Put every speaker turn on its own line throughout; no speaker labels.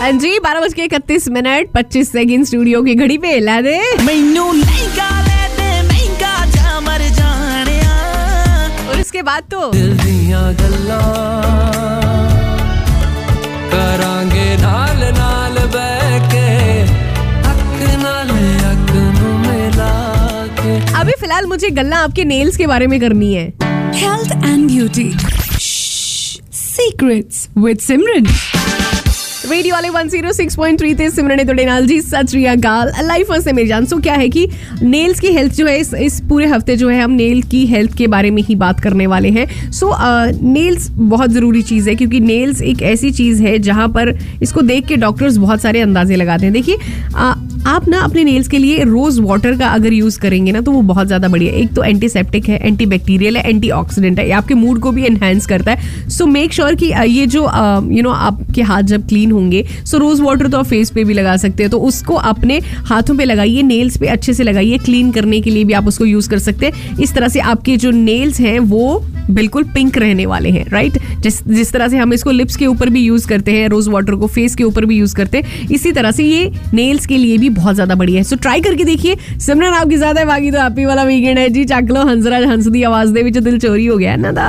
हाँ जी बारह बज के इकतीस मिनट पच्चीस सेकेंड स्टूडियो की घड़ी पे ला दे।
मैनू
और इसके बाद तो
दिल दिया गल्ला। करांगे नाल नाल
अभी फ़िलहाल मुझे गल्ला आपके नेल्स के बारे में करनी है।
Health and beauty secrets with Simran
radio वाले 106.3 थे। सिमरन तोड़े नाल जी सत श्री अकाल। लाइफ से मेरी जान। सो क्या है कि नेल्स की हेल्थ जो है इस, इस पूरे हफ़्ते जो है हम नेल की हेल्थ के बारे में ही बात करने वाले हैं। सो नेल्स बहुत ज़रूरी चीज़ है क्योंकि नेल्स एक ऐसी चीज़ है जहाँ पर इसको देख के डॉक्टर्स बहुत सारे अंदाजे लगाते हैं। देखिए आप ना अपने नेल्स के लिए रोज वाटर का अगर यूज़ करेंगे ना तो वो बहुत ज़्यादा बढ़िया है। एक तो एंटीसेप्टिक है एंटीबैक्टीरियल है एंटीऑक्सीडेंट है। ये आपके मूड को भी एनहेंस करता है। सो मेक श्योर कि ये जो यू नो आपके हाथ जब क्लीन होंगे सो रोज वाटर तो आप फेस पे भी लगा सकते हैं। तो उसको अपने हाथों पे लगाइए नेल्स पे अच्छे से लगाइए। क्लीन करने के लिए भी आप उसको यूज़ कर सकते हैं। इस तरह से आपके जो नेल्स हैं, वो बिल्कुल पिंक रहने वाले हैं राइट जिस जिस तरह से हम इसको लिप्स के ऊपर भी यूज करते हैं रोज वाटर को फेस के ऊपर भी यूज करते हैं इसी तरह से ये नेल्स के लिए भी बहुत ज्यादा बढ़िया है सो ट्राई करके देखिए सिमरन आपकी ज्यादा है बाकी तो हैप्पी वाला वीकेंड है जी ਚੱਕ ਲਓ ਹੰਸਰਾਜ ਹੰਸ ਦੀ ਆਵਾਜ਼ ਦੇ ਵਿੱਚ ਦਿਲ ਚੋਰੀ ਹੋ ਗਿਆ ਨਾ ਦਾ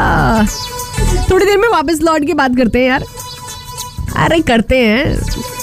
थोड़ी देर में वापस लौट के बात करते हैं यार अरे करते हैं